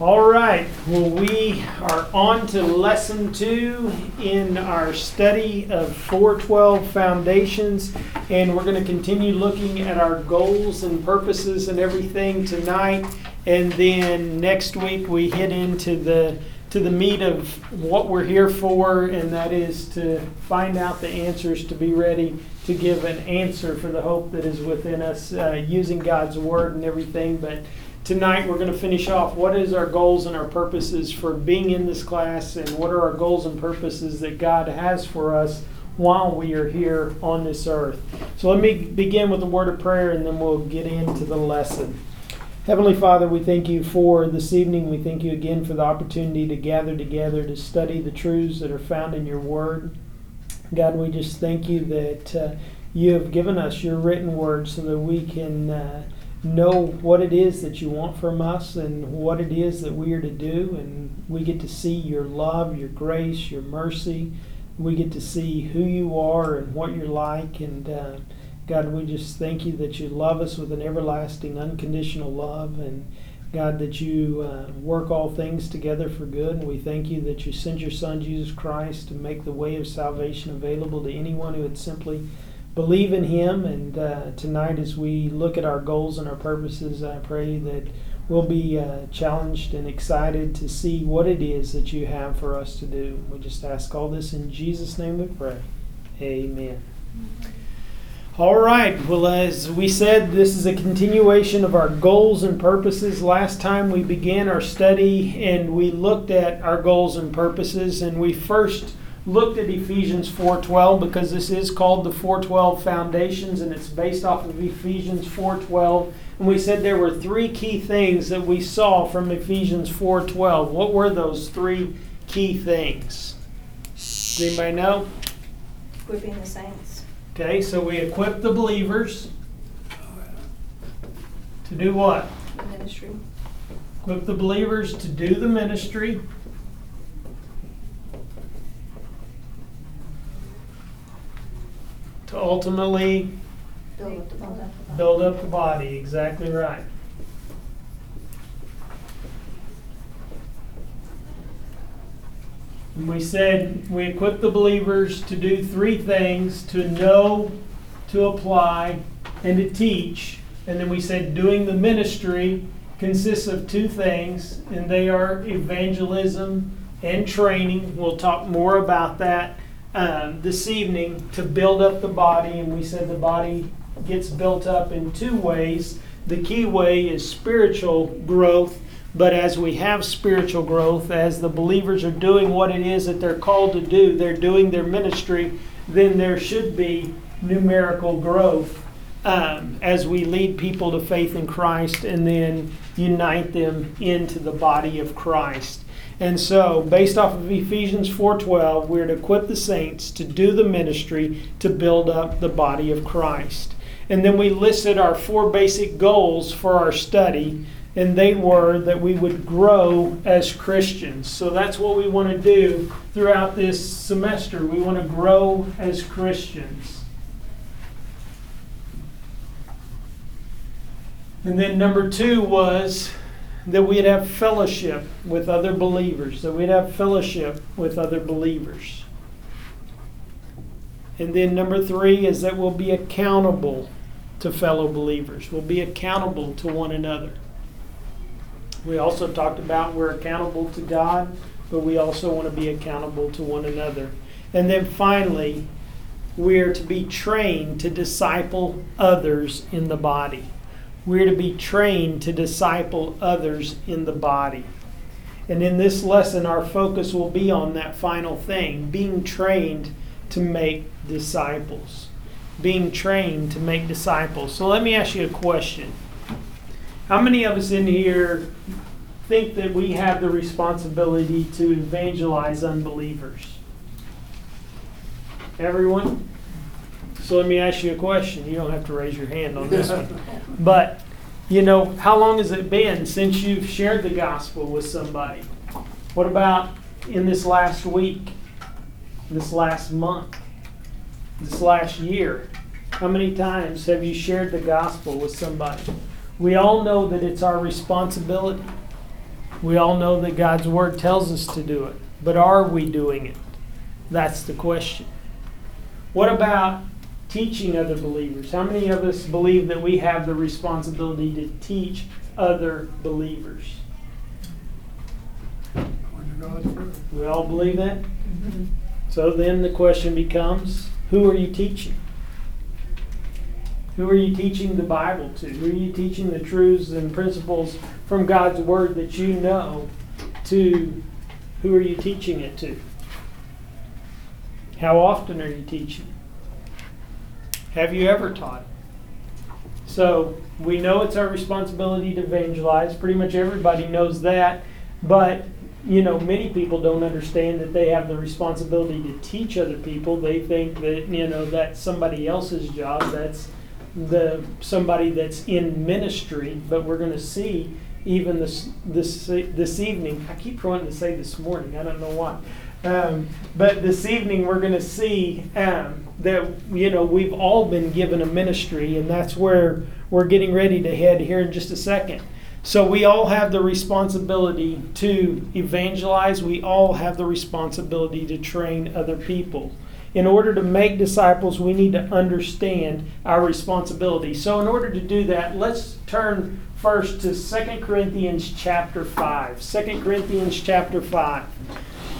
All right, well, we are on to lesson two in our study of 412 foundations, and we're going to continue looking at our goals and purposes and everything tonight. And then next week we hit into the to the meat of what we're here for, and that is to find out the answers, to be ready to give an answer for the hope that is within us, uh, using God's word and everything. But tonight we're going to finish off what is our goals and our purposes for being in this class and what are our goals and purposes that God has for us while we are here on this earth. So let me begin with a word of prayer and then we'll get into the lesson. Heavenly Father, we thank you for this evening. We thank you again for the opportunity to gather together to study the truths that are found in your word. God, we just thank you that uh, you have given us your written word so that we can uh, know what it is that you want from us and what it is that we are to do. And we get to see your love, your grace, your mercy. We get to see who you are and what you're like. And uh, God, we just thank you that you love us with an everlasting, unconditional love. And God, that you uh, work all things together for good. And we thank you that you sent your Son, Jesus Christ, to make the way of salvation available to anyone who would simply believe in Him. And uh, tonight, as we look at our goals and our purposes, I pray that we'll be uh, challenged and excited to see what it is that you have for us to do. We just ask all this in Jesus' name we pray. Amen. All right. Well, as we said, this is a continuation of our goals and purposes. Last time we began our study and we looked at our goals and purposes, and we first looked at Ephesians 4:12 because this is called the 412 foundations and it's based off of Ephesians 4:12 and we said there were three key things that we saw from Ephesians 4:12. What were those three key things? Does anybody know? Equipping the saints. Okay, so we equip the believers to do what? The ministry. Equip the believers to do the ministry. To ultimately Build up the body. build up the body. Exactly right. And we said we equip the believers to do three things to know, to apply, and to teach. And then we said doing the ministry consists of two things, and they are evangelism and training. We'll talk more about that um, this evening to build up the body. And we said the body gets built up in two ways. The key way is spiritual growth, but as we have spiritual growth, as the believers are doing what it is that they're called to do, they're doing their ministry, then there should be numerical growth um, as we lead people to faith in Christ and then unite them into the body of Christ. And so, based off of Ephesians 4:12, we're to equip the saints to do the ministry to build up the body of Christ. And then we listed our four basic goals for our study, and they were that we would grow as Christians. So that's what we want to do throughout this semester. We want to grow as Christians. And then number two was that we'd have fellowship with other believers, that we'd have fellowship with other believers. And then number three is that we'll be accountable to fellow believers, we'll be accountable to one another. We also talked about we're accountable to God, but we also want to be accountable to one another. And then finally, we're to be trained to disciple others in the body. We're to be trained to disciple others in the body. And in this lesson, our focus will be on that final thing being trained to make disciples. Being trained to make disciples. So let me ask you a question. How many of us in here think that we have the responsibility to evangelize unbelievers? Everyone? So let me ask you a question. You don't have to raise your hand on this one. But, you know, how long has it been since you've shared the gospel with somebody? What about in this last week, this last month, this last year? How many times have you shared the gospel with somebody? We all know that it's our responsibility. We all know that God's Word tells us to do it, but are we doing it? That's the question. What about teaching other believers? How many of us believe that we have the responsibility to teach other believers? We all believe that? So then the question becomes who are you teaching? Who are you teaching the Bible to? Who are you teaching the truths and principles from God's Word that you know to? Who are you teaching it to? How often are you teaching? Have you ever taught? So we know it's our responsibility to evangelize. Pretty much everybody knows that. But you know, many people don't understand that they have the responsibility to teach other people. They think that, you know, that's somebody else's job. That's the somebody that's in ministry. But we're going to see even this this this evening. I keep wanting to say this morning. I don't know why. Um, but this evening we're going to see um, that you know we've all been given a ministry, and that's where we're getting ready to head here in just a second. So we all have the responsibility to evangelize. We all have the responsibility to train other people. In order to make disciples, we need to understand our responsibility. So in order to do that, let's turn first to 2 Corinthians chapter 5. 2 Corinthians chapter 5.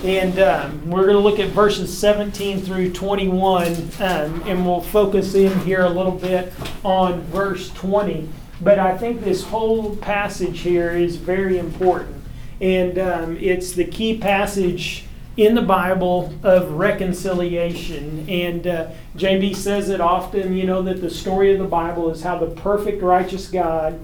And um, we're going to look at verses 17 through 21, um, and we'll focus in here a little bit on verse 20 but I think this whole passage here is very important. And um, it's the key passage in the Bible of reconciliation. And uh, JB says it often, you know, that the story of the Bible is how the perfect, righteous God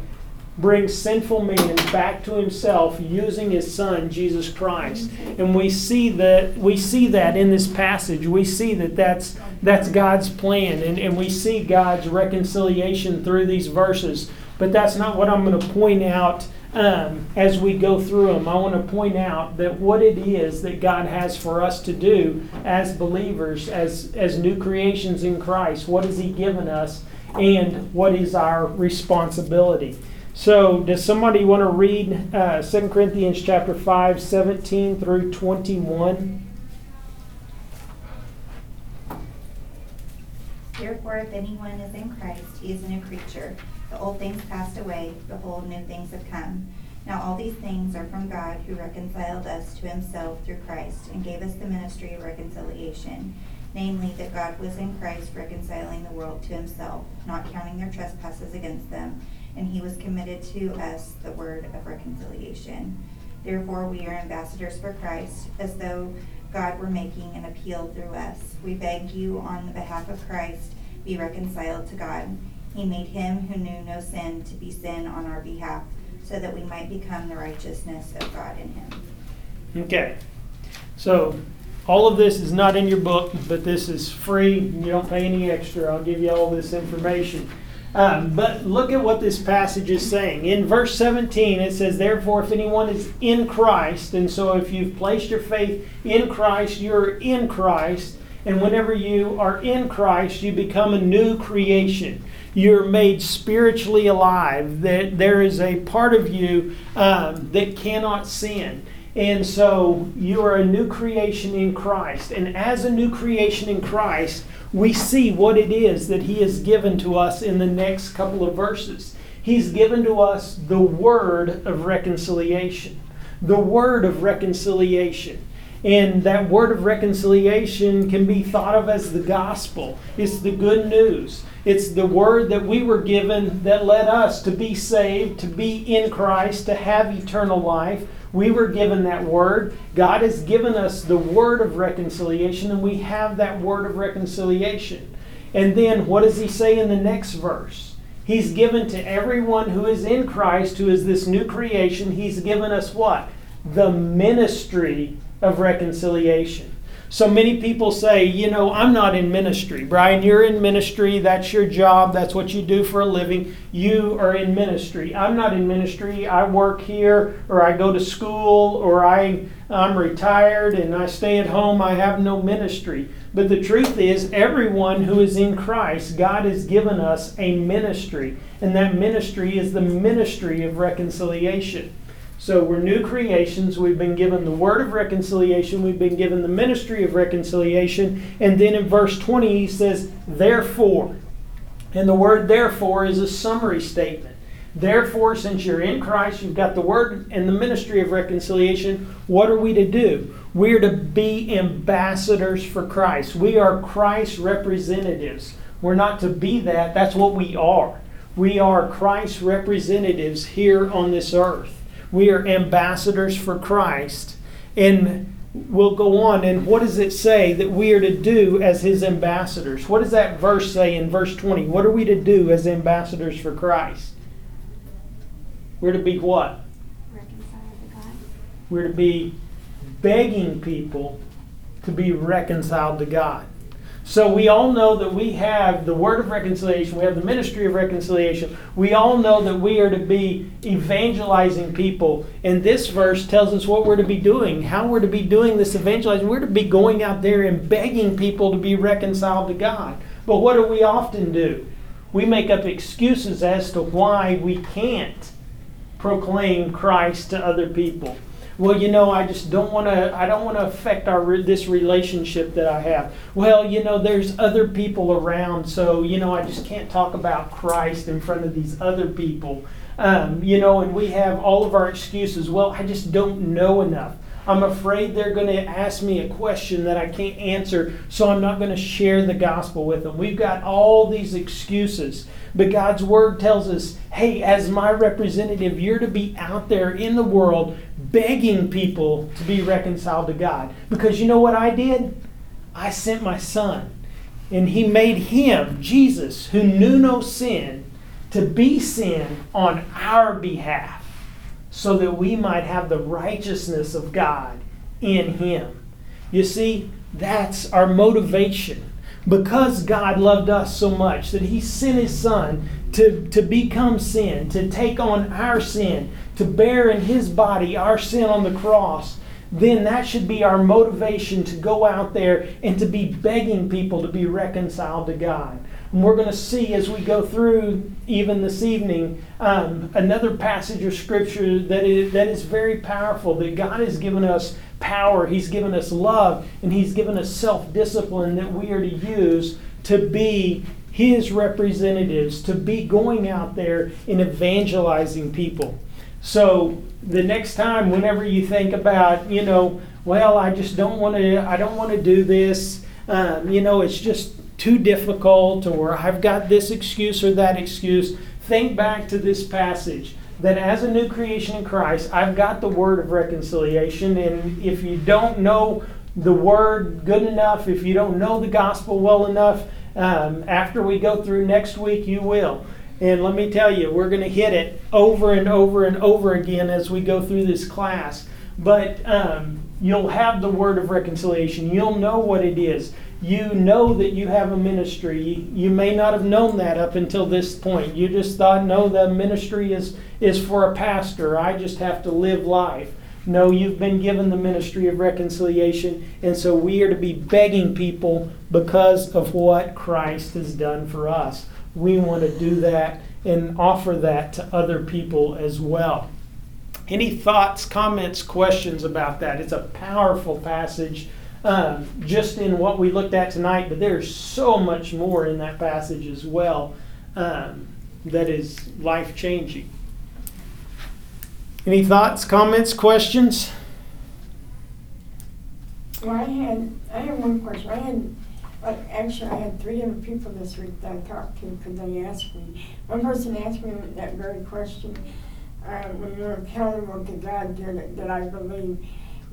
brings sinful man back to himself using his son Jesus Christ. And we see that we see that in this passage. We see that that's that's God's plan and, and we see God's reconciliation through these verses. But that's not what I'm going to point out um, as we go through them. I want to point out that what it is that God has for us to do as believers, as, as new creations in Christ. What has He given us, and what is our responsibility? So, does somebody want to read uh, 2 Corinthians chapter 5, 17 through 21? Therefore, if anyone is in Christ, he is a new creature. The old things passed away, behold, new things have come. Now all these things are from God, who reconciled us to himself through Christ, and gave us the ministry of reconciliation. Namely, that God was in Christ reconciling the world to himself, not counting their trespasses against them, and he was committed to us the word of reconciliation. Therefore, we are ambassadors for Christ, as though God were making an appeal through us. We beg you, on the behalf of Christ, be reconciled to God. He made him who knew no sin to be sin on our behalf, so that we might become the righteousness of God in him. Okay. So, all of this is not in your book, but this is free. You don't pay any extra. I'll give you all this information. Um, but look at what this passage is saying. In verse 17, it says, Therefore, if anyone is in Christ, and so if you've placed your faith in Christ, you're in Christ. And whenever you are in Christ, you become a new creation you're made spiritually alive, that there is a part of you um, that cannot sin. And so you are a new creation in Christ. And as a new creation in Christ, we see what it is that He has given to us in the next couple of verses. He's given to us the word of reconciliation. The word of reconciliation. And that word of reconciliation can be thought of as the gospel. It's the good news. It's the word that we were given that led us to be saved, to be in Christ, to have eternal life. We were given that word. God has given us the word of reconciliation, and we have that word of reconciliation. And then what does he say in the next verse? He's given to everyone who is in Christ, who is this new creation, he's given us what? The ministry of reconciliation. So many people say, you know, I'm not in ministry. Bryan, you're in ministry. That's your job. That's what you do for a living. You are in ministry. I'm not in ministry. I work here or I go to school or I, I'm retired and I stay at home. I have no ministry. But the truth is, everyone who is in Christ, God has given us a ministry. And that ministry is the ministry of reconciliation. So we're new creations. We've been given the word of reconciliation. We've been given the ministry of reconciliation. And then in verse 20, he says, therefore. And the word therefore is a summary statement. Therefore, since you're in Christ, you've got the word and the ministry of reconciliation, what are we to do? We're to be ambassadors for Christ. We are Christ's representatives. We're not to be that, that's what we are. We are Christ's representatives here on this earth. We are ambassadors for Christ. And we'll go on. And what does it say that we are to do as his ambassadors? What does that verse say in verse 20? What are we to do as ambassadors for Christ? We're to be what? Reconciled to God. We're to be begging people to be reconciled to God. So we all know that we have the word of reconciliation, we have the ministry of reconciliation. We all know that we are to be evangelizing people. And this verse tells us what we're to be doing, how we're to be doing this evangelizing. We're to be going out there and begging people to be reconciled to God. But what do we often do? We make up excuses as to why we can't proclaim Christ to other people. Well, you know, I just don't want to. I don't want to affect our re- this relationship that I have. Well, you know, there's other people around, so you know, I just can't talk about Christ in front of these other people. Um, you know, and we have all of our excuses. Well, I just don't know enough. I'm afraid they're going to ask me a question that I can't answer, so I'm not going to share the gospel with them. We've got all these excuses. But God's word tells us hey, as my representative, you're to be out there in the world begging people to be reconciled to God. Because you know what I did? I sent my son. And he made him, Jesus, who knew no sin, to be sin on our behalf so that we might have the righteousness of God in him. You see, that's our motivation. Because God loved us so much that he sent his son to, to become sin, to take on our sin, to bear in his body our sin on the cross, then that should be our motivation to go out there and to be begging people to be reconciled to God. And we're going to see as we go through, even this evening, um, another passage of Scripture that is, that is very powerful. That God has given us power, He's given us love, and He's given us self discipline that we are to use to be His representatives, to be going out there and evangelizing people. So the next time, whenever you think about, you know, well, I just don't want to, I don't want to do this. Um, you know, it's just too difficult, or I've got this excuse or that excuse. Think back to this passage that as a new creation in Christ, I've got the word of reconciliation. And if you don't know the word good enough, if you don't know the gospel well enough, um, after we go through next week, you will. And let me tell you, we're going to hit it over and over and over again as we go through this class. But um, you'll have the word of reconciliation. You'll know what it is. You know that you have a ministry. You may not have known that up until this point. You just thought, no, the ministry is, is for a pastor. I just have to live life. No, you've been given the ministry of reconciliation, and so we are to be begging people because of what Christ has done for us. We want to do that and offer that to other people as well. Any thoughts, comments, questions about that? It's a powerful passage um, just in what we looked at tonight, but there's so much more in that passage as well um, that is life changing. Any thoughts, comments, questions? Well, I had, I had one question. I had, like, actually, I had three different people this week that I talked to because they asked me. One person asked me that very question, uh, when you're accountable to God, that, that I believe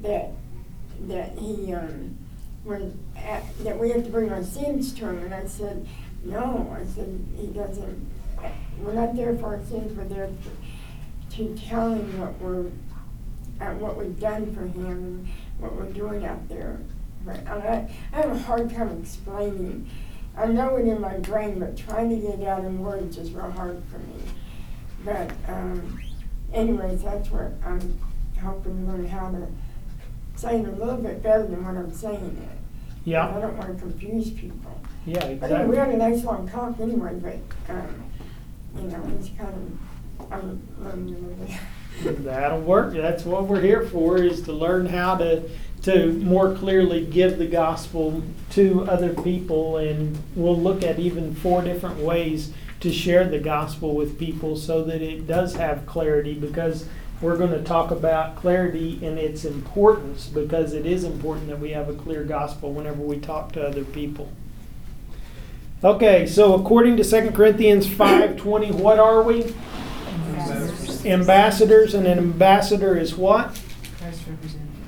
that, that he, um, was, at, that we have to bring our sins to him. And I said, no, I said, he doesn't, we're not there for our sins, we're there to, to tell him what we're, uh, what we've done for him what we're doing out there. But I, I have a hard time explaining. I know it in my brain, but trying to get it out in words is real hard for me. But um, anyways, that's what I'm hoping to learn how to say it a little bit better than what I'm saying it. Yeah. I don't want to confuse people. yeah, exactly. I think we had a nice long talk anyway, but um, you know, it's kind of I'm learning a little bit. That'll work. That's what we're here for, is to learn how to, to more clearly give the gospel to other people. And we'll look at even four different ways to share the gospel with people so that it does have clarity because we're going to talk about clarity and its importance because it is important that we have a clear gospel whenever we talk to other people. Okay, so according to 2 Corinthians 5:20, what are we? ambassadors, and an ambassador is what?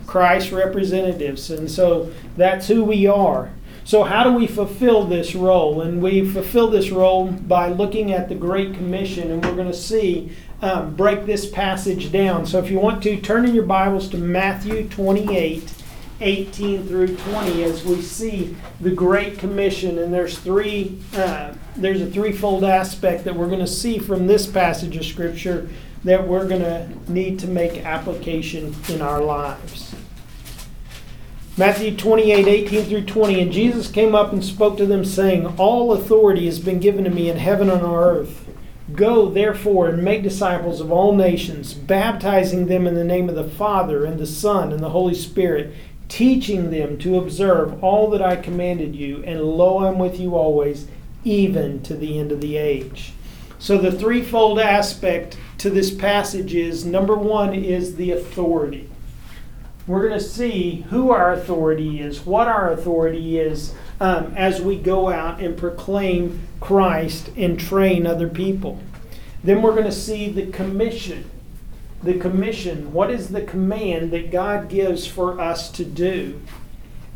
Christ representative. Christ representatives. And so that's who we are. So, how do we fulfill this role? And we fulfill this role by looking at the Great Commission, and we're going to see, um, break this passage down. So, if you want to, turn in your Bibles to Matthew 28. 18 through 20 as we see the great commission and there's three uh, there's a threefold aspect that we're going to see from this passage of scripture that we're going to need to make application in our lives. Matthew 28, 18 through 20. And Jesus came up and spoke to them, saying, All authority has been given to me in heaven and on earth. Go, therefore, and make disciples of all nations, baptizing them in the name of the Father, and the Son, and the Holy Spirit, teaching them to observe all that I commanded you. And lo, I'm with you always, even to the end of the age. So, the threefold aspect to this passage is number one is the authority. We're going to see who our authority is, what our authority is um, as we go out and proclaim Christ and train other people. Then we're going to see the commission. The commission. What is the command that God gives for us to do?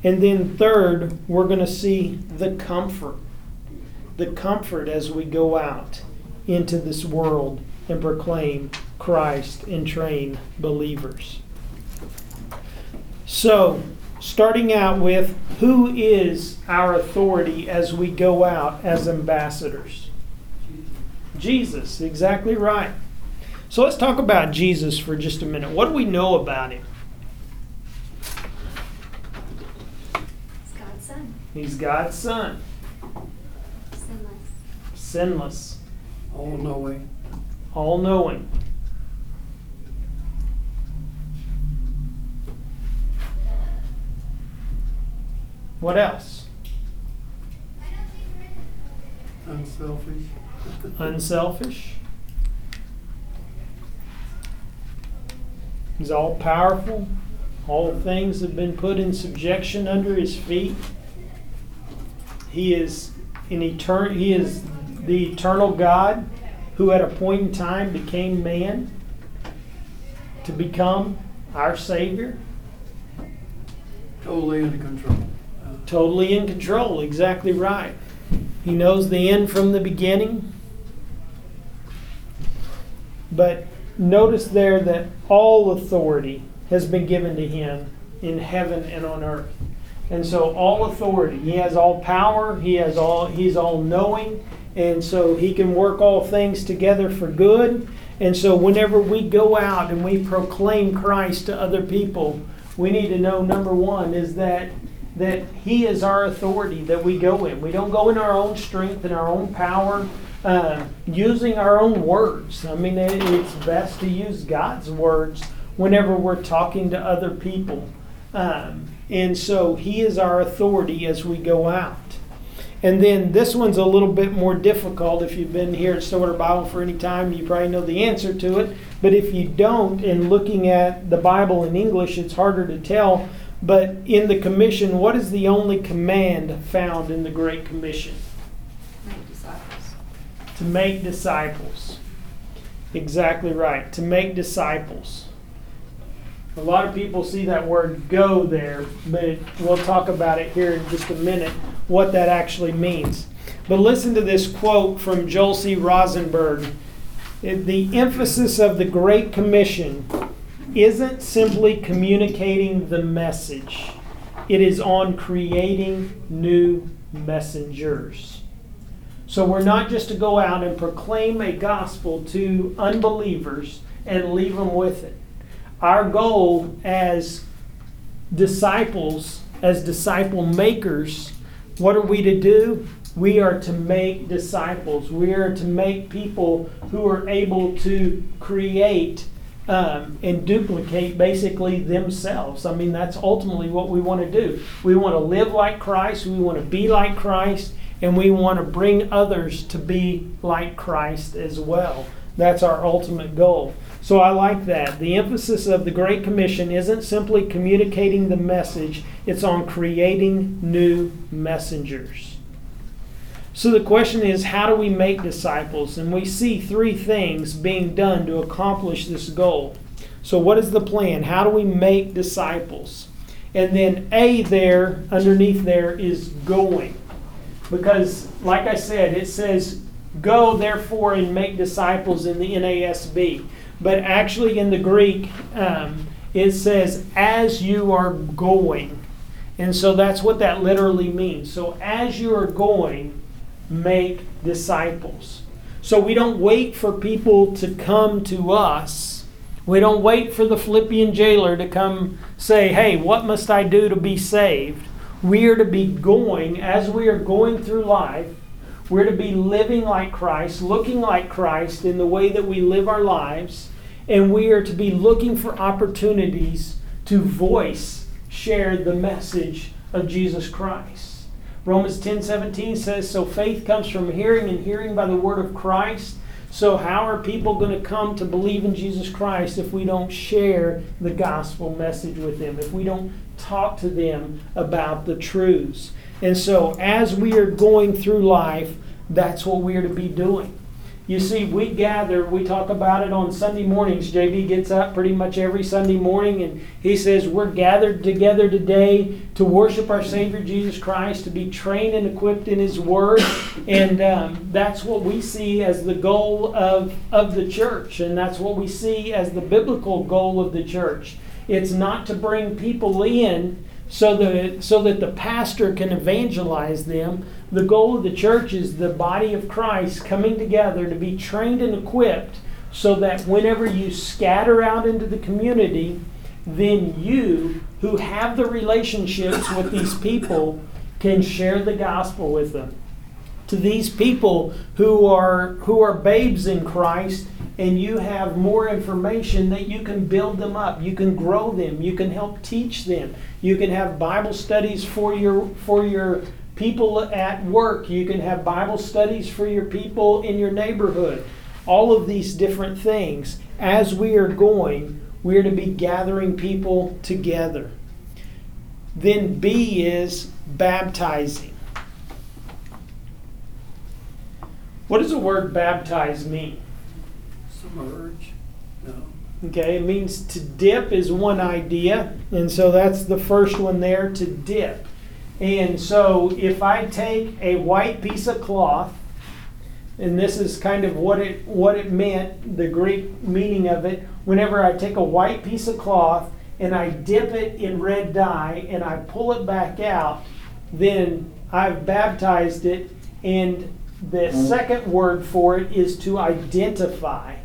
And then, third, we're going to see the comfort. The comfort as we go out into this world and proclaim Christ and train believers. So, starting out with who is our authority as we go out as ambassadors? Jesus, exactly right. So let's talk about Jesus for just a minute. What do we know about him? It's God's son, He's God's son, sinless. sinless, Oh, no knowing. All knowing. What else? Unselfish. Unselfish. He's all powerful. All things have been put in subjection under his feet. He is in etern- he is the eternal God who at a point in time became man to become our savior. Totally in control. Totally in control, exactly right. He knows the end from the beginning. But notice there that all authority has been given to him in heaven and on earth. And so all authority, he has all power, he has all he's all knowing, and so he can work all things together for good. And so whenever we go out and we proclaim Christ to other people, we need to know number 1 is that that He is our authority that we go in. We don't go in our own strength and our own power, uh, using our own words. I mean, it, it's best to use God's words whenever we're talking to other people. Um, and so He is our authority as we go out. And then this one's a little bit more difficult. If you've been here at Stillwater Bible for any time, you probably know the answer to it. But if you don't, in looking at the Bible in English, it's harder to tell. But in the commission, what is the only command found in the Great Commission? To make disciples. To make disciples. Exactly right. To make disciples. A lot of people see that word go there, but we'll talk about it here in just a minute, what that actually means. But listen to this quote from Joel C. Rosenberg. The emphasis of the Great Commission isn't simply communicating the message, it is on creating new messengers. So we're not just to go out and proclaim a gospel to unbelievers and leave them with it. Our goal as disciples, as disciple makers, what are we to do? We are to make disciples. We are to make people who are able to create um, and duplicate basically themselves. I mean, that's ultimately what we want to do. We want to live like Christ, we want to be like Christ, and we want to bring others to be like Christ as well. That's our ultimate goal. So I like that. The emphasis of the Great Commission isn't simply communicating the message, it's on creating new messengers. So the question is how do we make disciples? And we see three things being done to accomplish this goal. So, what is the plan? How do we make disciples? And then, A there, underneath there, is going. Because, like I said, it says, Go therefore and make disciples in the NASB. But actually, in the Greek, um, it says, As you are going. And so that's what that literally means. So, as you are going, make disciples. So we don't wait for people to come to us. We don't wait for the Philippian jailer to come say, Hey, what must I do to be saved? We are to be going, as we are going through life, we're to be living like Christ, looking like Christ in the way that we live our lives, and we are to be looking for opportunities to voice, share the message of Jesus Christ. Romans 10 17 says, So faith comes from hearing, and hearing by the word of Christ. So, how are people going to come to believe in Jesus Christ if we don't share the gospel message with them, if we don't talk to them about the truths? And so, as we are going through life, that's what we are to be doing. You see, we gather, we talk about it on Sunday mornings. JB gets up pretty much every Sunday morning and he says, We're gathered together today to worship our Savior Jesus Christ, to be trained and equipped in His Word. And um, that's what we see as the goal of, of the church. And that's what we see as the biblical goal of the church. It's not to bring people in so that, so that the pastor can evangelize them. The goal of the church is the body of Christ coming together to be trained and equipped so that whenever you scatter out into the community, then you, who have the relationships with these people, can share the gospel with them. To these people who are who are babes in Christ, and you have more information that you can build them up, you can grow them, you can help teach them, you can have Bible studies for your for your people at work, you can have Bible studies for your people in your neighborhood. All of these different things as we are going we are to be gathering people together. Then B is baptizing. What does the word baptize mean? Submerge? No. Okay, it means to dip is one idea, and so that's the first one there to dip. And so if I take a white piece of cloth, and this is kind of what it what it meant, the Greek meaning of it, whenever I take a white piece of cloth and I dip it in red dye and I pull it back out, then I've baptized it. And the second word for it is to identify.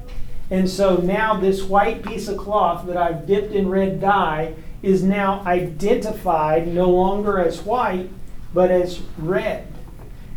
And so now this white piece of cloth that I've dipped in red dye is now identified no longer as white, but as red.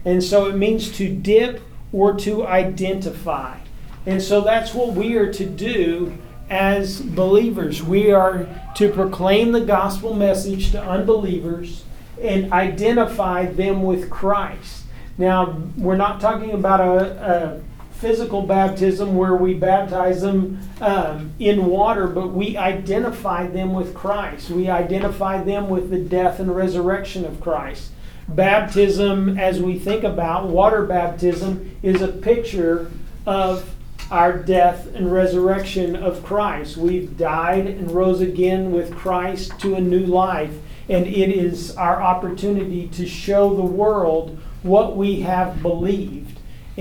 And so it means to dip or to identify. And so that's what we are to do as believers. We are to proclaim the gospel message to unbelievers and identify them with Christ. Now, we're not talking about a, a physical baptism where we baptize them um, in water, but we identify them with Christ. We identify them with the death and resurrection of Christ. Baptism, as we think about water baptism, is a picture of our death and resurrection of Christ. We've died and rose again with Christ to a new life, and it is our opportunity to show the world what we have believed.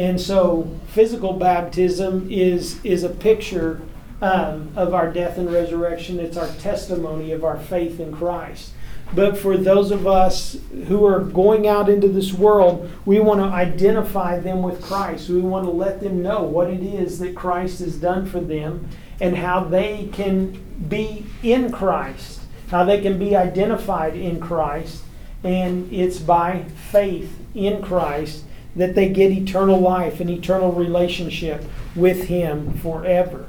And so, physical baptism is, is a picture um, of our death and resurrection. It's our testimony of our faith in Christ. But for those of us who are going out into this world, we want to identify them with Christ. We want to let them know what it is that Christ has done for them and how they can be in Christ, how they can be identified in Christ. And it's by faith in Christ that they get eternal life and eternal relationship with Him forever.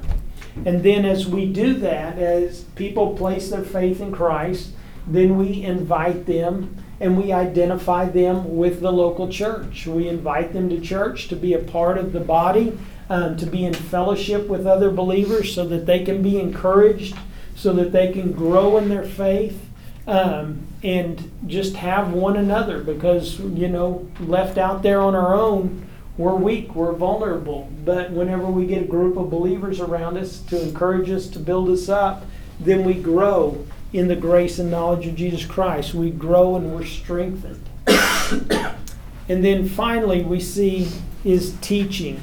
And then as we do that, as people place their faith in Christ, then we invite them and we identify them with the local church. We invite them to church to be a part of the body, um, to be in fellowship with other believers so that they can be encouraged, so that they can grow in their faith. Um, and just have one another because, you know, left out there on our own, we're weak, we're vulnerable. But whenever we get a group of believers around us to encourage us, to build us up, then we grow in the grace and knowledge of Jesus Christ. We grow and we're strengthened. and then finally, we see is teaching.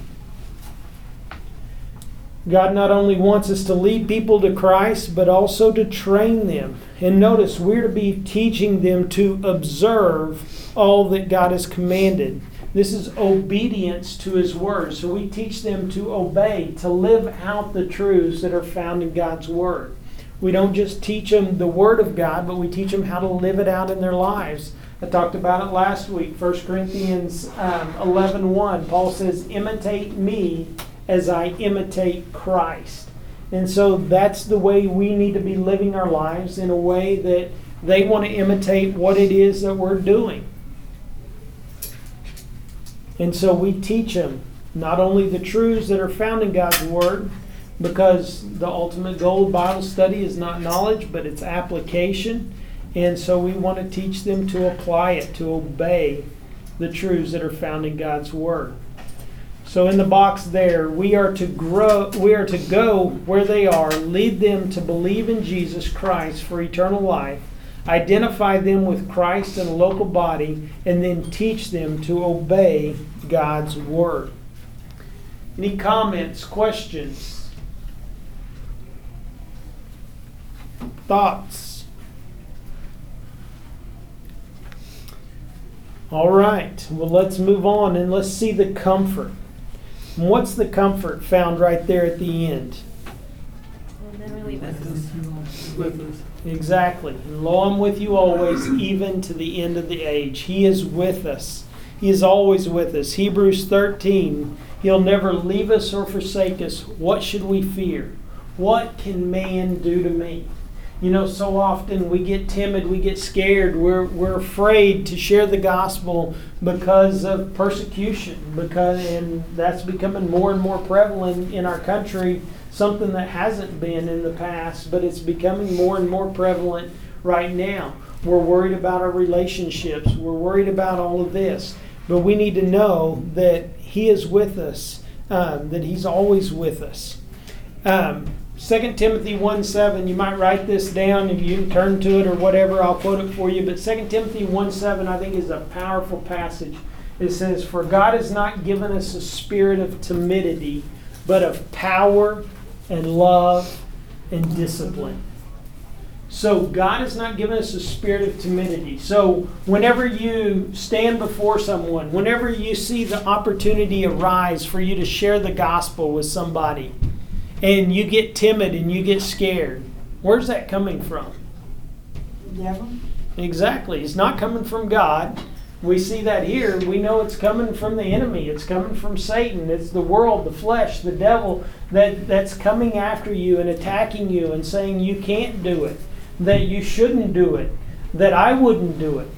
God not only wants us to lead people to Christ, but also to train them. And notice, we're to be teaching them to observe all that God has commanded. This is obedience to His Word. So we teach them to obey, to live out the truths that are found in God's Word. We don't just teach them the Word of God, but we teach them how to live it out in their lives. I talked about it last week, 1 Corinthians um, 11 1. Paul says, Imitate me as I imitate Christ. And so that's the way we need to be living our lives in a way that they want to imitate what it is that we're doing. And so we teach them not only the truths that are found in God's Word, because the ultimate goal of Bible study is not knowledge, but it's application. And so we want to teach them to apply it, to obey the truths that are found in God's Word. So in the box there, we are to grow we are to go where they are, lead them to believe in Jesus Christ for eternal life, identify them with Christ and a local body, and then teach them to obey God's word. Any comments, questions? Thoughts? All right. Well, let's move on and let's see the comfort. And what's the comfort found right there at the end? And then we leave it. With us. Exactly. And lo, I'm with you always, even to the end of the age. He is with us. He is always with us. Hebrews 13. He'll never leave us or forsake us. What should we fear? What can man do to me? You know, so often we get timid, we get scared, we're, we're afraid to share the gospel because of persecution, because and that's becoming more and more prevalent in our country, something that hasn't been in the past, but it's becoming more and more prevalent right now. We're worried about our relationships, we're worried about all of this, but we need to know that He is with us, um, that He's always with us. Um, 2 Timothy 1 7, you might write this down if you turn to it or whatever, I'll quote it for you. But 2 Timothy 1 7, I think, is a powerful passage. It says, For God has not given us a spirit of timidity, but of power and love and discipline. So, God has not given us a spirit of timidity. So, whenever you stand before someone, whenever you see the opportunity arise for you to share the gospel with somebody, and you get timid and you get scared, where's that coming from? Devil? Exactly. It's not coming from God. We see that here. We know it's coming from the enemy. It's coming from Satan. It's the world, the flesh, the devil that, that's coming after you and attacking you and saying you can't do it, that you shouldn't do it, that I wouldn't do it.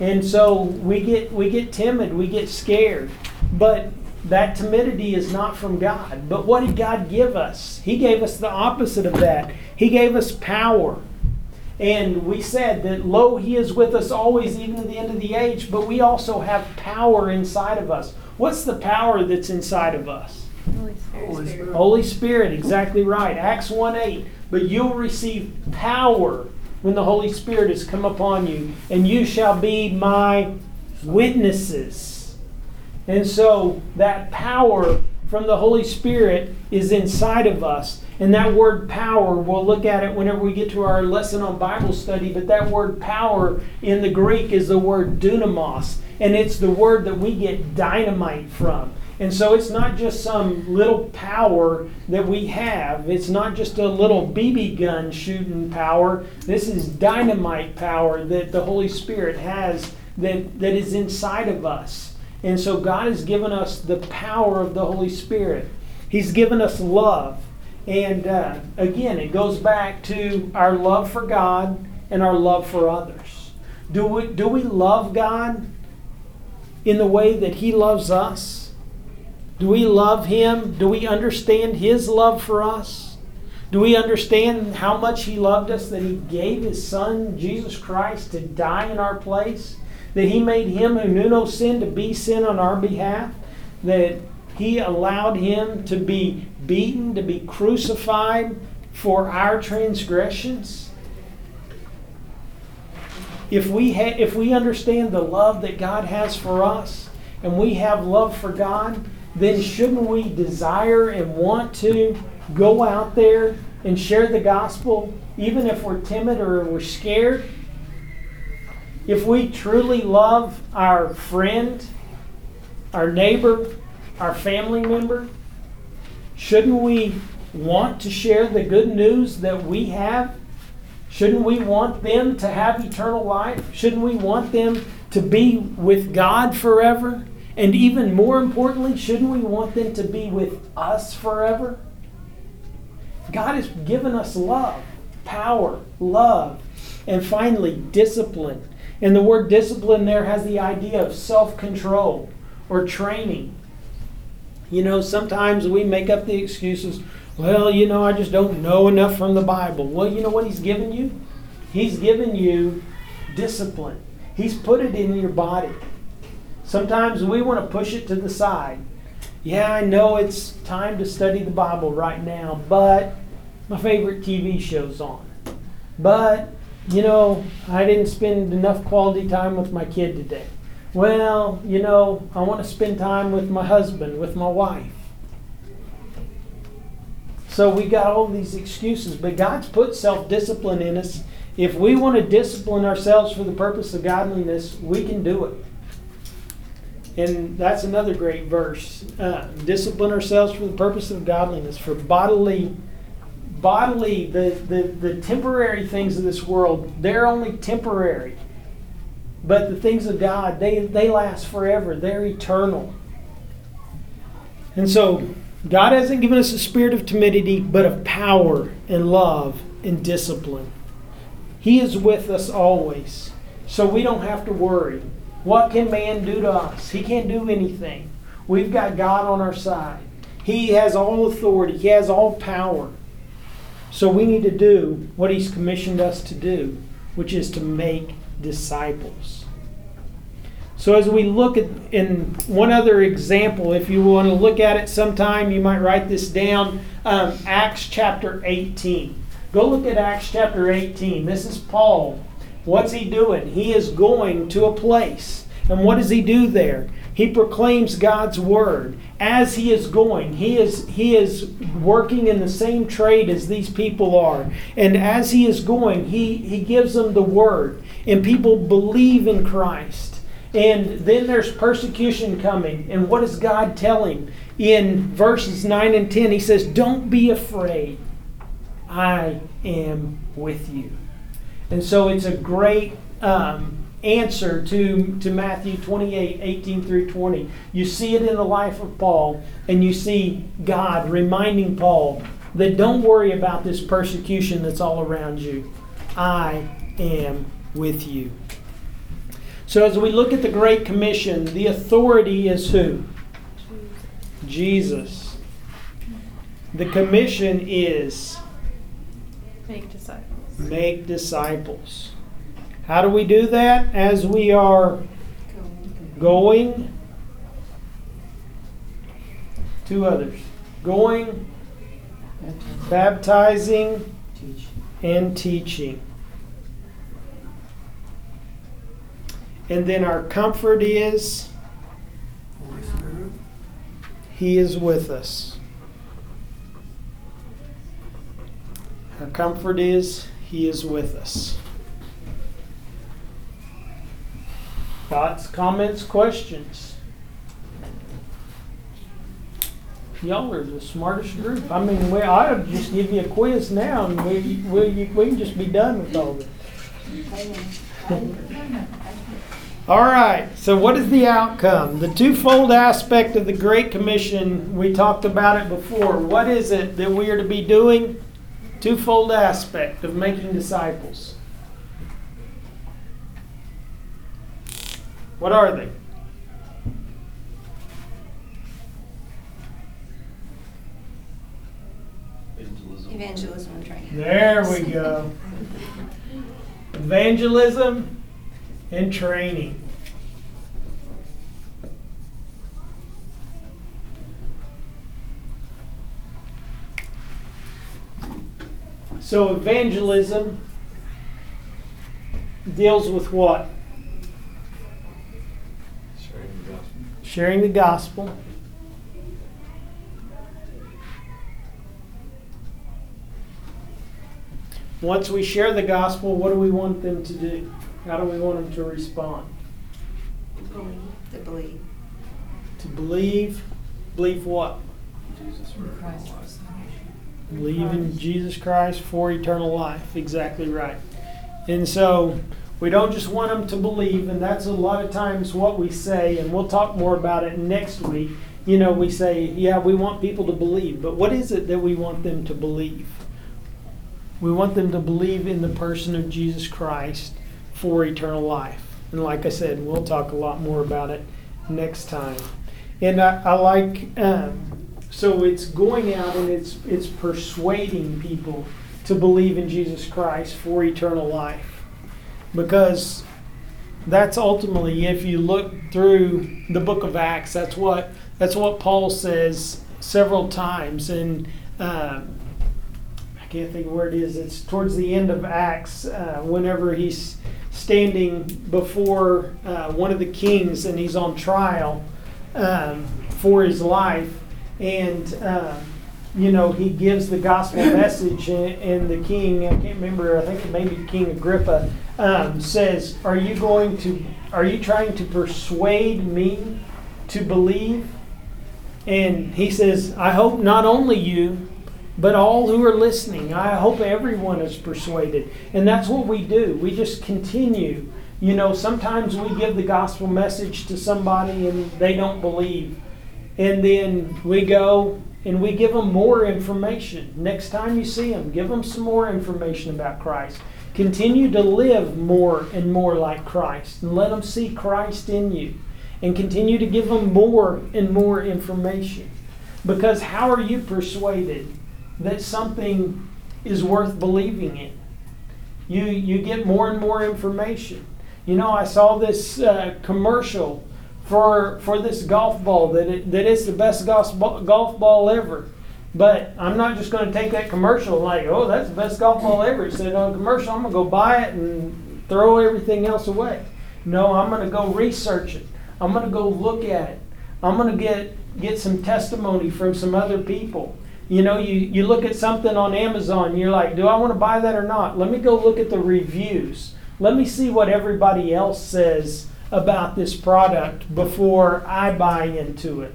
And so we get we get timid, we get scared. But that timidity is not from God. But what did God give us? He gave us the opposite of that. He gave us power. And we said that, lo, He is with us always, even to the end of the age, but we also have power inside of us. What's the power that's inside of us? Holy Spirit. Holy Spirit. Holy Spirit, exactly right. Acts 1 8. But you'll receive power when the Holy Spirit has come upon you, and you shall be my witnesses. And so that power from the Holy Spirit is inside of us. And that word power, we'll look at it whenever we get to our lesson on Bible study, but that word power in the Greek is the word dunamis. And it's the word that we get dynamite from. And so it's not just some little power that we have. It's not just a little BB gun shooting power. This is dynamite power that the Holy Spirit has that, that is inside of us. And so God has given us the power of the Holy Spirit. He's given us love. And uh, again, it goes back to our love for God and our love for others. Do we, do we love God in the way that He loves us? Do we love Him? Do we understand His love for us? Do we understand how much He loved us that He gave His Son, Jesus Christ, to die in our place? That He made Him who knew no sin to be sin on our behalf? That He allowed Him to be beaten, to be crucified for our transgressions? If we, ha- if we understand the love that God has for us and we have love for God, then shouldn't we desire and want to go out there and share the gospel, even if we're timid or we're scared? If we truly love our friend, our neighbor, our family member, shouldn't we want to share the good news that we have? Shouldn't we want them to have eternal life? Shouldn't we want them to be with God forever? And even more importantly, shouldn't we want them to be with us forever? God has given us love, power, love, and finally, discipline. And the word discipline there has the idea of self control or training. You know, sometimes we make up the excuses, well, you know, I just don't know enough from the Bible. Well, you know what He's given you? He's given you discipline, He's put it in your body. Sometimes we want to push it to the side. Yeah, I know it's time to study the Bible right now, but my favorite TV show's on. But, you know, I didn't spend enough quality time with my kid today. Well, you know, I want to spend time with my husband, with my wife. So we got all these excuses, but God's put self discipline in us. If we want to discipline ourselves for the purpose of godliness, we can do it. And that's another great verse. Uh, discipline ourselves for the purpose of godliness, for bodily, bodily, the, the, the temporary things of this world, they're only temporary. But the things of God, they, they last forever. They're eternal. And so, God hasn't given us a spirit of timidity, but of power and love and discipline. He is with us always. So we don't have to worry. What can man do to us? He can't do anything. We've got God on our side. He has all authority, He has all power. So we need to do what He's commissioned us to do, which is to make disciples. So as we look at in one other example, if you want to look at it sometime, you might write this down. Um, Acts chapter 18. Go look at Acts chapter 18. This is Paul. What's he doing? He is going to a place. And what does he do there? He proclaims God's word. As he is going, he is he is working in the same trade as these people are. And as he is going, he, he gives them the word. And people believe in Christ. And then there's persecution coming. And what does God tell him? In verses 9 and 10, he says, Don't be afraid. I am with you. And so it's a great um, answer to, to Matthew 28 18 through 20. You see it in the life of Paul, and you see God reminding Paul that don't worry about this persecution that's all around you. I am with you. So as we look at the Great Commission, the authority is who? Jesus. The commission is Make disciples. make disciples. How do we do that? As we are going, two others going, baptizing, and teaching. And then our comfort is He is with us. Our comfort is He is with us. Thoughts, comments, questions? Y'all are the smartest group. I mean, we, I'll just give you a quiz now and we, we, we can just be done with all this. All right, so what is the outcome? The twofold aspect of the Great Commission, we talked about it before. What is it that we are to be doing? Twofold aspect of making disciples. What are they? Evangelism and training. There we go. Evangelism and training. So, evangelism deals with what? Sharing the gospel. Once we share the gospel, what do we want them to do? How do we want them to respond? To believe. To believe. Believe what? Jesus Christ. Believe in Jesus Christ for eternal life. Exactly right. And so we don't just want them to believe, and that's a lot of times what we say, and we'll talk more about it next week. You know, we say, yeah, we want people to believe, but what is it that we want them to believe? We want them to believe in the person of Jesus Christ for eternal life. And like I said, we'll talk a lot more about it next time. And I, I like, um, so it's going out and it's it's persuading people to believe in Jesus Christ for eternal life, because that's ultimately, if you look through the book of Acts, that's what that's what Paul says several times and. Um, I can't think where it is. It's towards the end of Acts, uh, whenever he's standing before uh, one of the kings and he's on trial um, for his life. And, uh, you know, he gives the gospel message, and, and, the king, I can't remember, I think it may be King Agrippa, um, says, Are you going to, are you trying to persuade me to believe? And he says, I hope not only you, but all who are listening. I hope everyone is persuaded. And that's what we do. We just continue. You know, sometimes we give the gospel message to somebody and they don't believe. And then we go and we give them more information. Next time you see them, give them some more information about Christ. Continue to live more and more like Christ and let them see Christ in you. And continue to give them more and more information. Because how are you persuaded? that something is worth believing in. You, you get more and more information. You know, I saw this uh, commercial for, for this golf ball that, it, that it's the best golf ball, golf ball ever. But I'm not just going to take that commercial like, oh, that's the best golf ball ever. It said on a commercial, I'm going to go buy it and throw everything else away. No, I'm going to go research it. I'm going to go look at it. I'm going to get, get some testimony from some other people. You know, you, you look at something on Amazon, you're like, do I want to buy that or not? Let me go look at the reviews. Let me see what everybody else says about this product before I buy into it.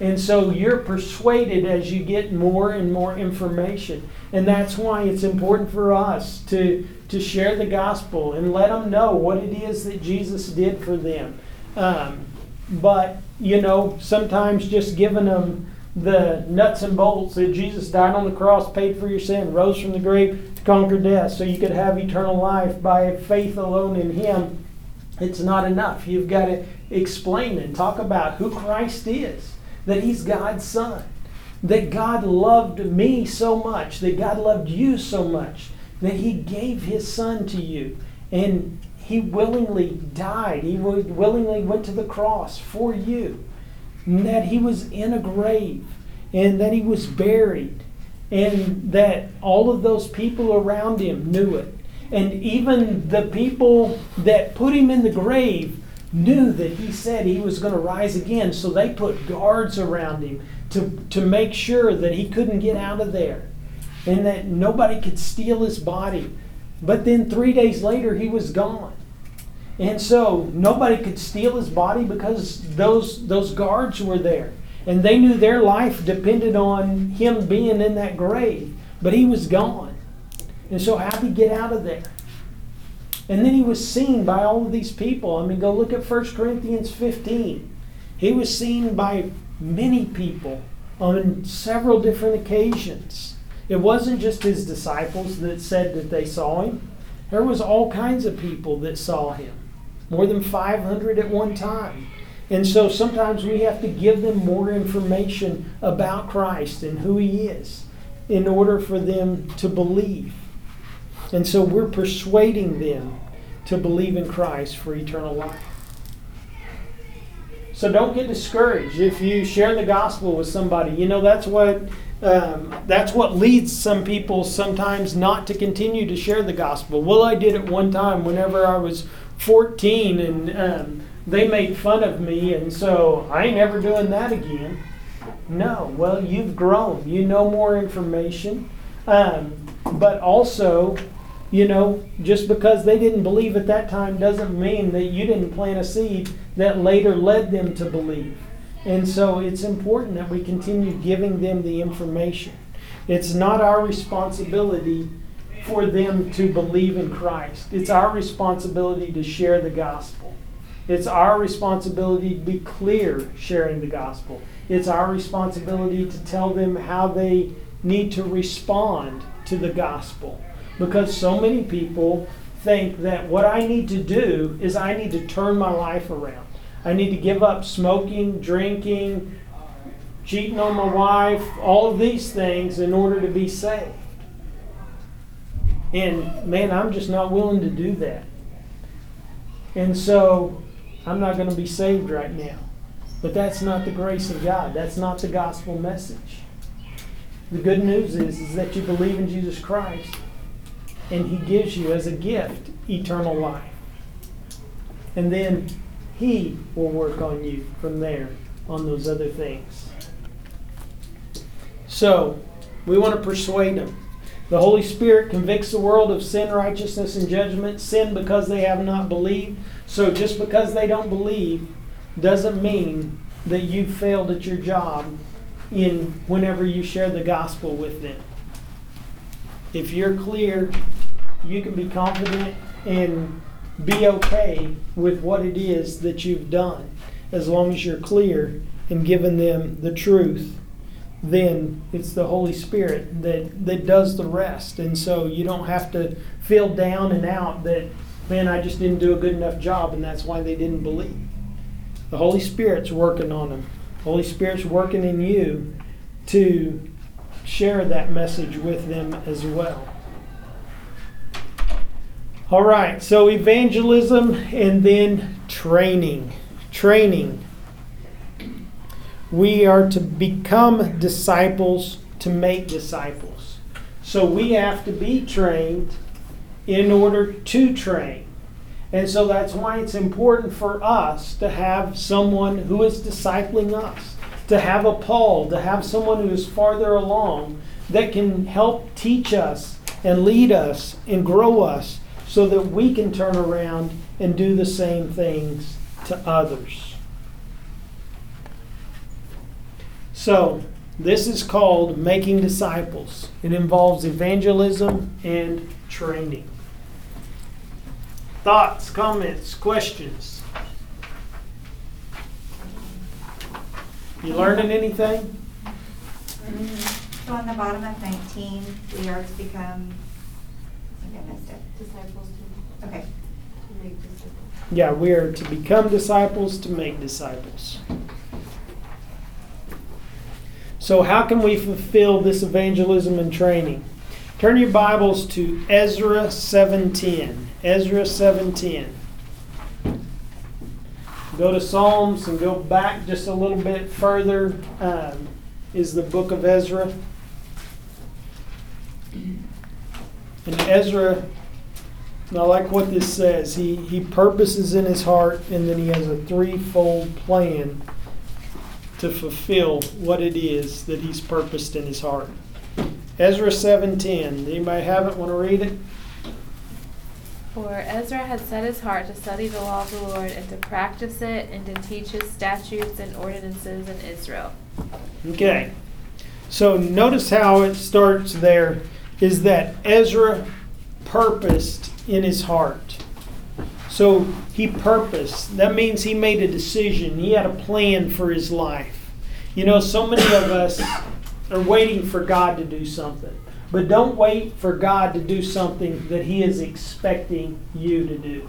And so you're persuaded as you get more and more information. And that's why it's important for us to, to share the gospel and let them know what it is that Jesus did for them. Um, but, you know, sometimes just giving them the nuts and bolts that Jesus died on the cross, paid for your sin, rose from the grave to conquer death, so you could have eternal life by faith alone in Him. It's not enough. You've got to explain and talk about who Christ is, that He's God's Son, that God loved me so much, that God loved you so much, that He gave His Son to you. And He willingly died, He willingly went to the cross for you and that he was in a grave and that he was buried and that all of those people around him knew it. And even the people that put him in the grave knew that he said he was going to rise again, so they put guards around him to, to make sure that he couldn't get out of there and that nobody could steal his body. But then three days later, he was gone. And so nobody could steal his body because those, those guards were there. And they knew their life depended on him being in that grave. But he was gone. And so, how did he get out of there? And then he was seen by all of these people. I mean, go look at 1 Corinthians 15. He was seen by many people on several different occasions. It wasn't just his disciples that said that they saw him. There was all kinds of people that saw him. More than 500 at one time. And so sometimes we have to give them more information about Christ and who he is in order for them to believe. And so we're persuading them to believe in Christ for eternal life. So don't get discouraged if you share the gospel with somebody. You know that's what um, that's what leads some people sometimes not to continue to share the gospel. Well, I did it one time whenever I was 14, and um, they made fun of me, and so I ain't ever doing that again. No, well, you've grown. You know more information, um, but also you know, just because they didn't believe at that time doesn't mean that you didn't plant a seed that later led them to believe. And so it's important that we continue giving them the information. It's not our responsibility for them to believe in Christ, it's our responsibility to share the gospel. It's our responsibility to be clear sharing the gospel. It's our responsibility to tell them how they need to respond to the gospel because so many people think that what I need to do is I need to turn my life around. I need to give up smoking, drinking, cheating on my wife, all of these things in order to be saved. And man, I'm just not willing to do that. And so I'm not going to be saved right now. But that's not the grace of God. That's not the gospel message. The good news is, is that you believe in Jesus Christ and He gives you as a gift eternal life. And then He will work on you from there on those other things. So, we want to persuade them. The Holy Spirit convicts the world of sin, righteousness, and judgment. Sin because they have not believed. So, just because they don't believe doesn't mean that you failed at your job in whenever you share the gospel with them. If you're clear you can be confident and be okay with what it is that you've done. As long as you're clear and giving them the truth then it's the holy spirit that, that does the rest. And so you don't have to feel down and out that man i just didn't do a good enough job and that's why they didn't believe. The holy spirit's working on them the holy spirit's working in you to share that message with them as well all right, so evangelism and then training. Training. We are to become disciples to make disciples. So we have to be trained in order to train. And so that's why it's important for us to have someone who is discipling us, to have a Paul, to have someone who is farther along that can help teach us and lead us and grow us so that we can turn around and do the same things to others. So, this is called making disciples. It involves evangelism and training. Thoughts, comments, questions? You learning anything? Mm-hmm. So on the bottom of nineteen, we are to become, I think I missed it. Disciples to, Okay, to make disciples. Yeah, we are to become disciples to make disciples. So, how can we fulfill this evangelism and training? Turn your Bibles to Ezra 7:10. Ezra 7:10. Go to Psalms and go back just a little bit further. Um, is the book of Ezra. And Ezra and I like what this says. He, he purposes in his heart, and then he has a threefold plan to fulfill what it is that he's purposed in his heart. Ezra 7.10. Anybody have it? Want to read it? For Ezra had set his heart to study the law of the Lord and to practice it and to teach his statutes and ordinances in Israel. Okay. So notice how it starts there is that Ezra purposed in his heart. So he purposed. That means he made a decision. He had a plan for his life. You know, so many of us are waiting for God to do something. But don't wait for God to do something that he is expecting you to do.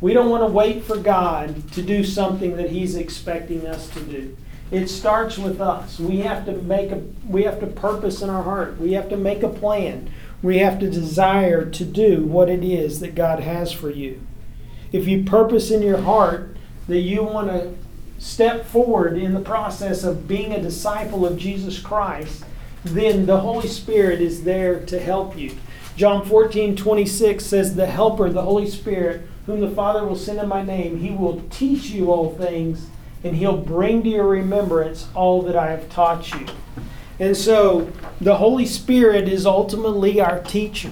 We don't want to wait for God to do something that he's expecting us to do. It starts with us. We have to make a we have to purpose in our heart. We have to make a plan. We have to desire to do what it is that God has for you. If you purpose in your heart that you want to step forward in the process of being a disciple of Jesus Christ, then the Holy Spirit is there to help you. John 14, 26 says, The Helper, the Holy Spirit, whom the Father will send in my name, he will teach you all things, and he'll bring to your remembrance all that I have taught you. And so the Holy Spirit is ultimately our teacher.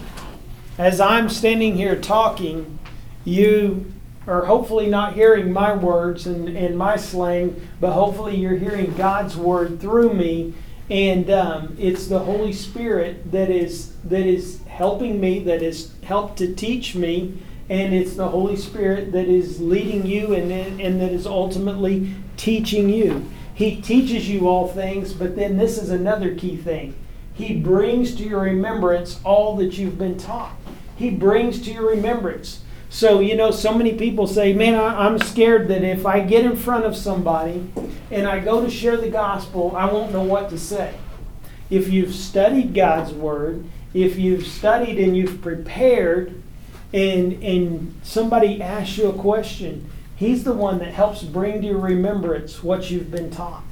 As I'm standing here talking, you are hopefully not hearing my words and, and my slang, but hopefully you're hearing God's word through me. And um, it's the Holy Spirit that is that is helping me, that has helped to teach me, and it's the Holy Spirit that is leading you and, and that is ultimately teaching you. He teaches you all things, but then this is another key thing. He brings to your remembrance all that you've been taught. He brings to your remembrance. So, you know, so many people say, man, I, am scared that if I get in front of somebody and I go to share the gospel, I won't know what to say. If you've studied God's word, if you've studied and you've prepared, and, and somebody asks you a question, He's the one that helps bring to your remembrance what you've been taught.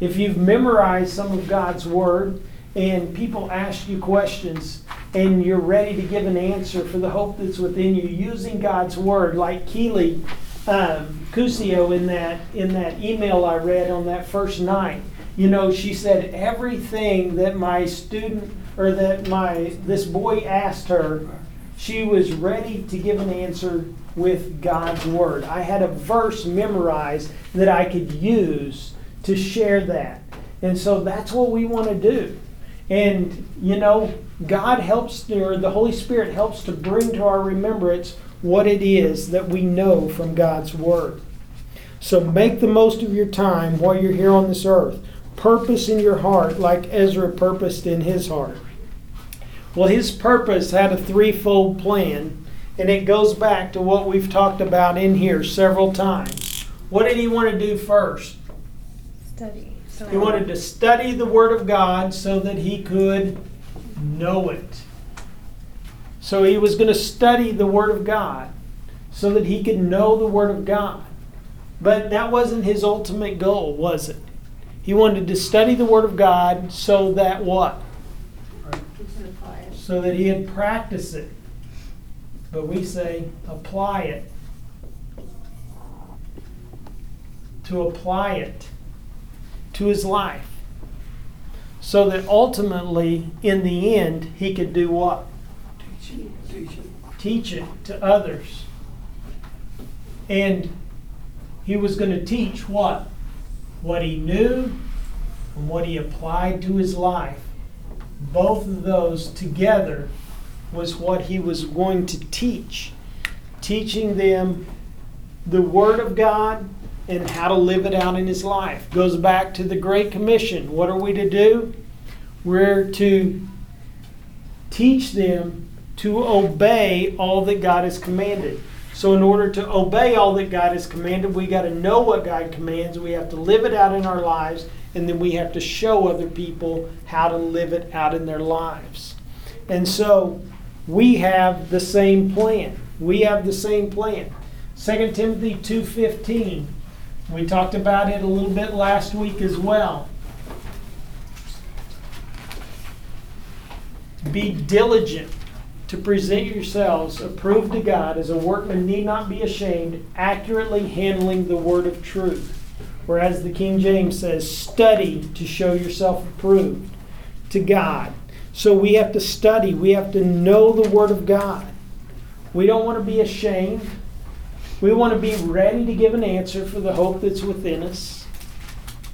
If you've memorized some of God's word and people ask you questions, and you're ready to give an answer for the hope that's within you using God's word, like Keely um, Cusio in that in that email I read on that first night. You know, she said everything that my student or that my this boy asked her, she was ready to give an answer with God's word. I had a verse memorized that I could use to share that. And so that's what we want to do. And, you know, God helps, or the Holy Spirit helps to bring to our remembrance what it is that we know from God's Word. So make the most of your time while you're here on this earth. Purpose in your heart like Ezra purposed in his heart. Well, his purpose had a threefold plan, and it goes back to what we've talked about in here several times. What did he want to do first? Study. He wanted to study the Word of God so that he could know it. So he was going to study the Word of God so that he could know the Word of God. But that wasn't his ultimate goal, was it? He wanted to study the Word of God so that what? So that he had practiced it. But we say apply it. To apply it to his life. So that ultimately, in the end, he could do what? Teach it, teach it. Teach it to others. And he was going to teach what? What he knew and what he applied to his life. Both of those together was what he was going to teach. Teaching them the Word of God and how to live it out in his life. Goes back to the Great Commission. What are we to do? We're to teach them to obey all that God has commanded. So, in order to obey all that God has commanded, we got to know what God commands. We have to live it out in our lives, and then we have to show other people how to live it out in their lives. And so, we have the same plan. We have the same plan. 2 Timothy 2:15 we talked about it a little bit last week as well. Be diligent to present yourselves approved to God as a workman need not be ashamed, accurately handling the word of truth. Whereas the King James says, study to show yourself approved to God. So we have to study, we have to know the word of God. We don't want to be ashamed. We want to be ready to give an answer for the hope that's within us.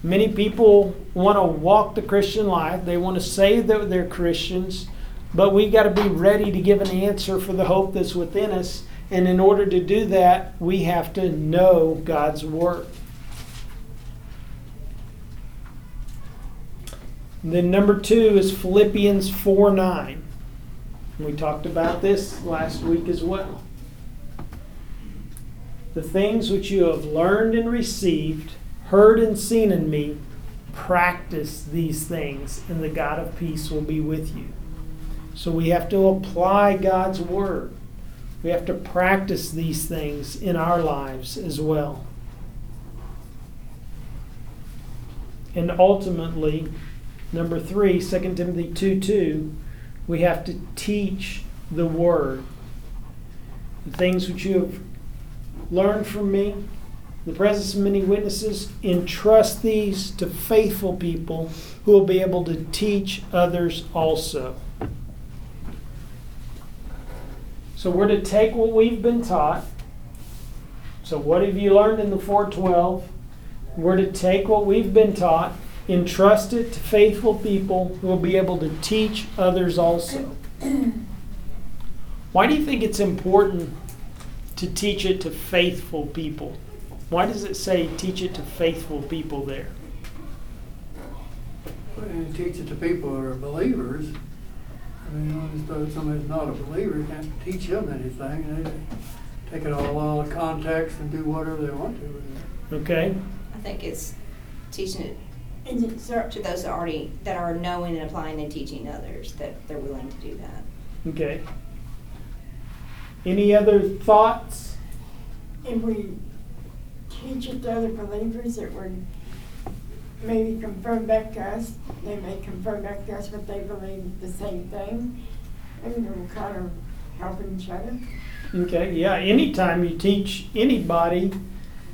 Many people want to walk the Christian life, they want to say that they're Christians, but we got to be ready to give an answer for the hope that's within us. And in order to do that, we have to know God's Word. And then number two is Philippians 4 9. We talked about this last week as well. The things which you have learned and received, heard and seen in me, practice these things, and the God of peace will be with you. So we have to apply God's word. We have to practice these things in our lives as well. And ultimately, number three, 2 Timothy 2 2, we have to teach the word. The things which you have learned from me, the presence of many witnesses, entrust these to faithful people who will be able to teach others also. So we're to take what we've been taught. So what have you learned in the 412? We're to take what we've been taught, entrust it to faithful people who will be able to teach others also. Why do you think it's important to teach it to faithful people? Why does it say teach it to faithful people there? And teach it to people who are believers. I mean, just though somebody's not a believer, you can't teach them anything. They take it all out of context and do whatever they want to with it. Okay? I think it's teaching it Is it, so, to those that already, that are knowing and applying and teaching others, that they're willing to do that. Okay. Any other thoughts? if we teach it to other believers that would maybe confirm back to us, they may confirm back to us what they believe the same thing, and we're kind of helping each other. Okay, yeah, anytime you teach anybody,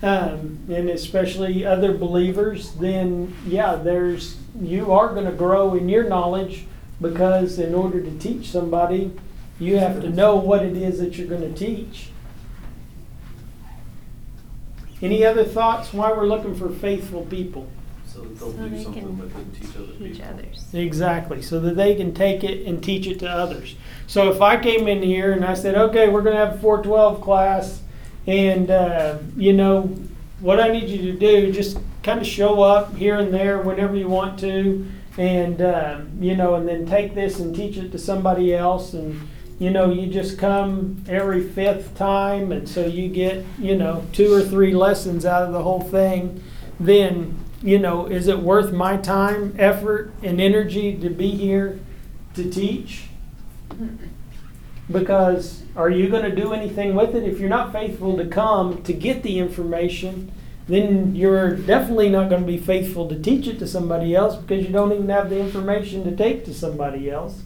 um, and especially other believers, then yeah, there's you are going to grow in your knowledge because in order to teach somebody, you have to know what it is that you're going to teach. Any other thoughts why we're looking for faithful people? So that they'll do they something can with it and teach other Teach people. others. Exactly, so that they can take it and teach it to others. So if I came in here and I said, okay, we're going to have a 412 class, and uh, you know, what I need you to do, just kind of show up here and there whenever you want to, and uh, you know, and then take this and teach it to somebody else, and you know, you just come every fifth time, and so you get you know two or three lessons out of the whole thing. Then you know, is it worth my time, effort, and energy to be here to teach? Because are you going to do anything with it? If you're not faithful to come to get the information, then you're definitely not going to be faithful to teach it to somebody else because you don't even have the information to take to somebody else.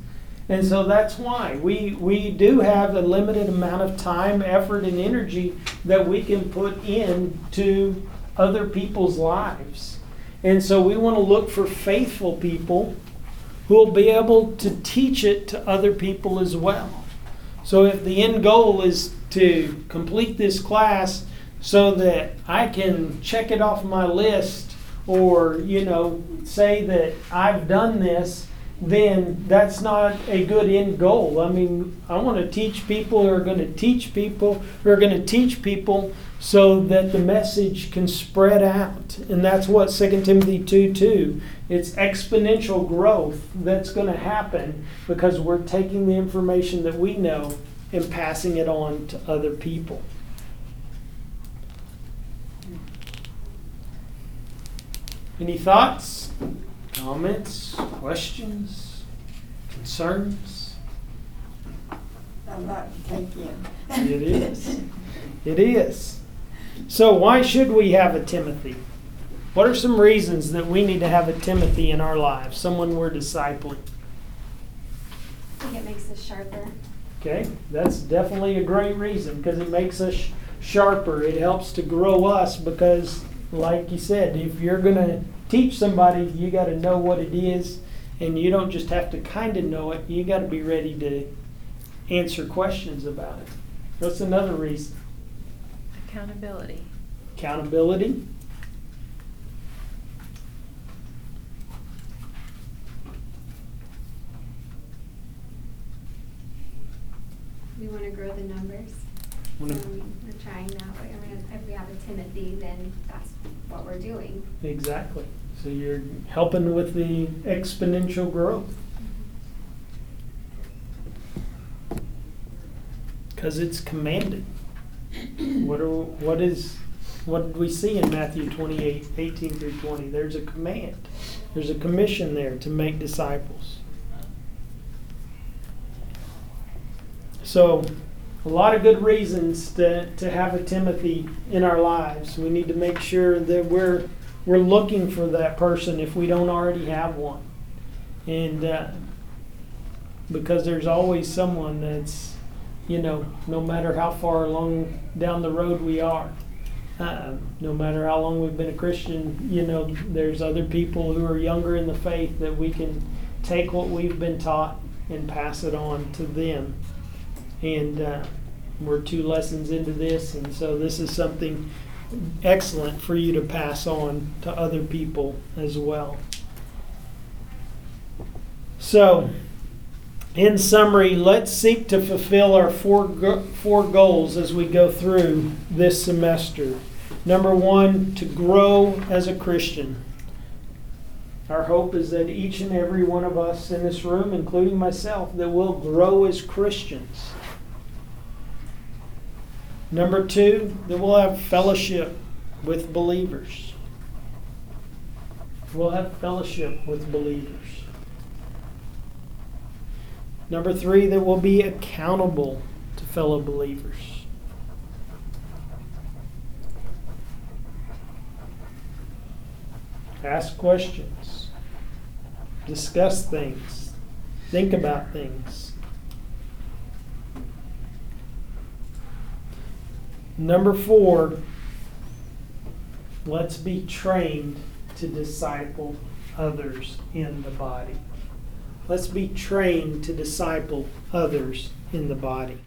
And so that's why we, we do have a limited amount of time, effort, and energy that we can put into other people's lives. And so we want to look for faithful people who will be able to teach it to other people as well. So if the end goal is to complete this class so that I can check it off my list or, you know, say that I've done this, then that's not a good end goal. I mean, I want to teach people who are going to teach people who are going to teach people so that the message can spread out. And that's what 2 Timothy 2 2. It's exponential growth that's going to happen because we're taking the information that we know and passing it on to other people. Any thoughts, comments, questions, concerns? A lot to take in. It is. It is. So, why should we have a Timothy? What are some reasons that we need to have a Timothy in our lives, someone we're discipling? I think it makes us sharper. Okay, that's definitely a great reason because it makes us sh- sharper. It helps to grow us because, like you said, if you're going to teach somebody, you got to know what it is, and you don't just have to kind of know it. You got to be ready to answer questions about it. What's another reason? Accountability. Accountability. We want to grow the numbers. So Wanna- we're trying now, like, I mean, if we have a Timothy, then that's what we're doing. Exactly. So you're helping with the exponential growth. Mm-hmm. Because it's commanded. What are, what is, what did we see in Matthew 28, 18 through 20? There's a command. There's a commission there to make disciples. So, a lot of good reasons to, to have a Timothy in our lives. We need to make sure that we're we're looking for that person if we don't already have one, and uh, because there's always someone that's you know no matter how far along down the road we are. Uh, no matter how long we've been a Christian, you know, there's other people who are younger in the faith that we can take what we've been taught and pass it on to them and uh, we're two lessons into this, and so this is something excellent for you to pass on to other people as well. So, in summary, let's seek to fulfill our four, go- four goals as we go through this semester. Number one, to grow as a Christian. Our hope is that each and every one of us in this room, including myself, that we'll grow as Christians. Number two, that we'll have fellowship with believers. We'll have fellowship with believers. Number three, that we'll be accountable to fellow believers. Ask questions. Discuss things. Think about things. Number four, let's be trained to disciple others in the body. Let's be trained to disciple others in the body.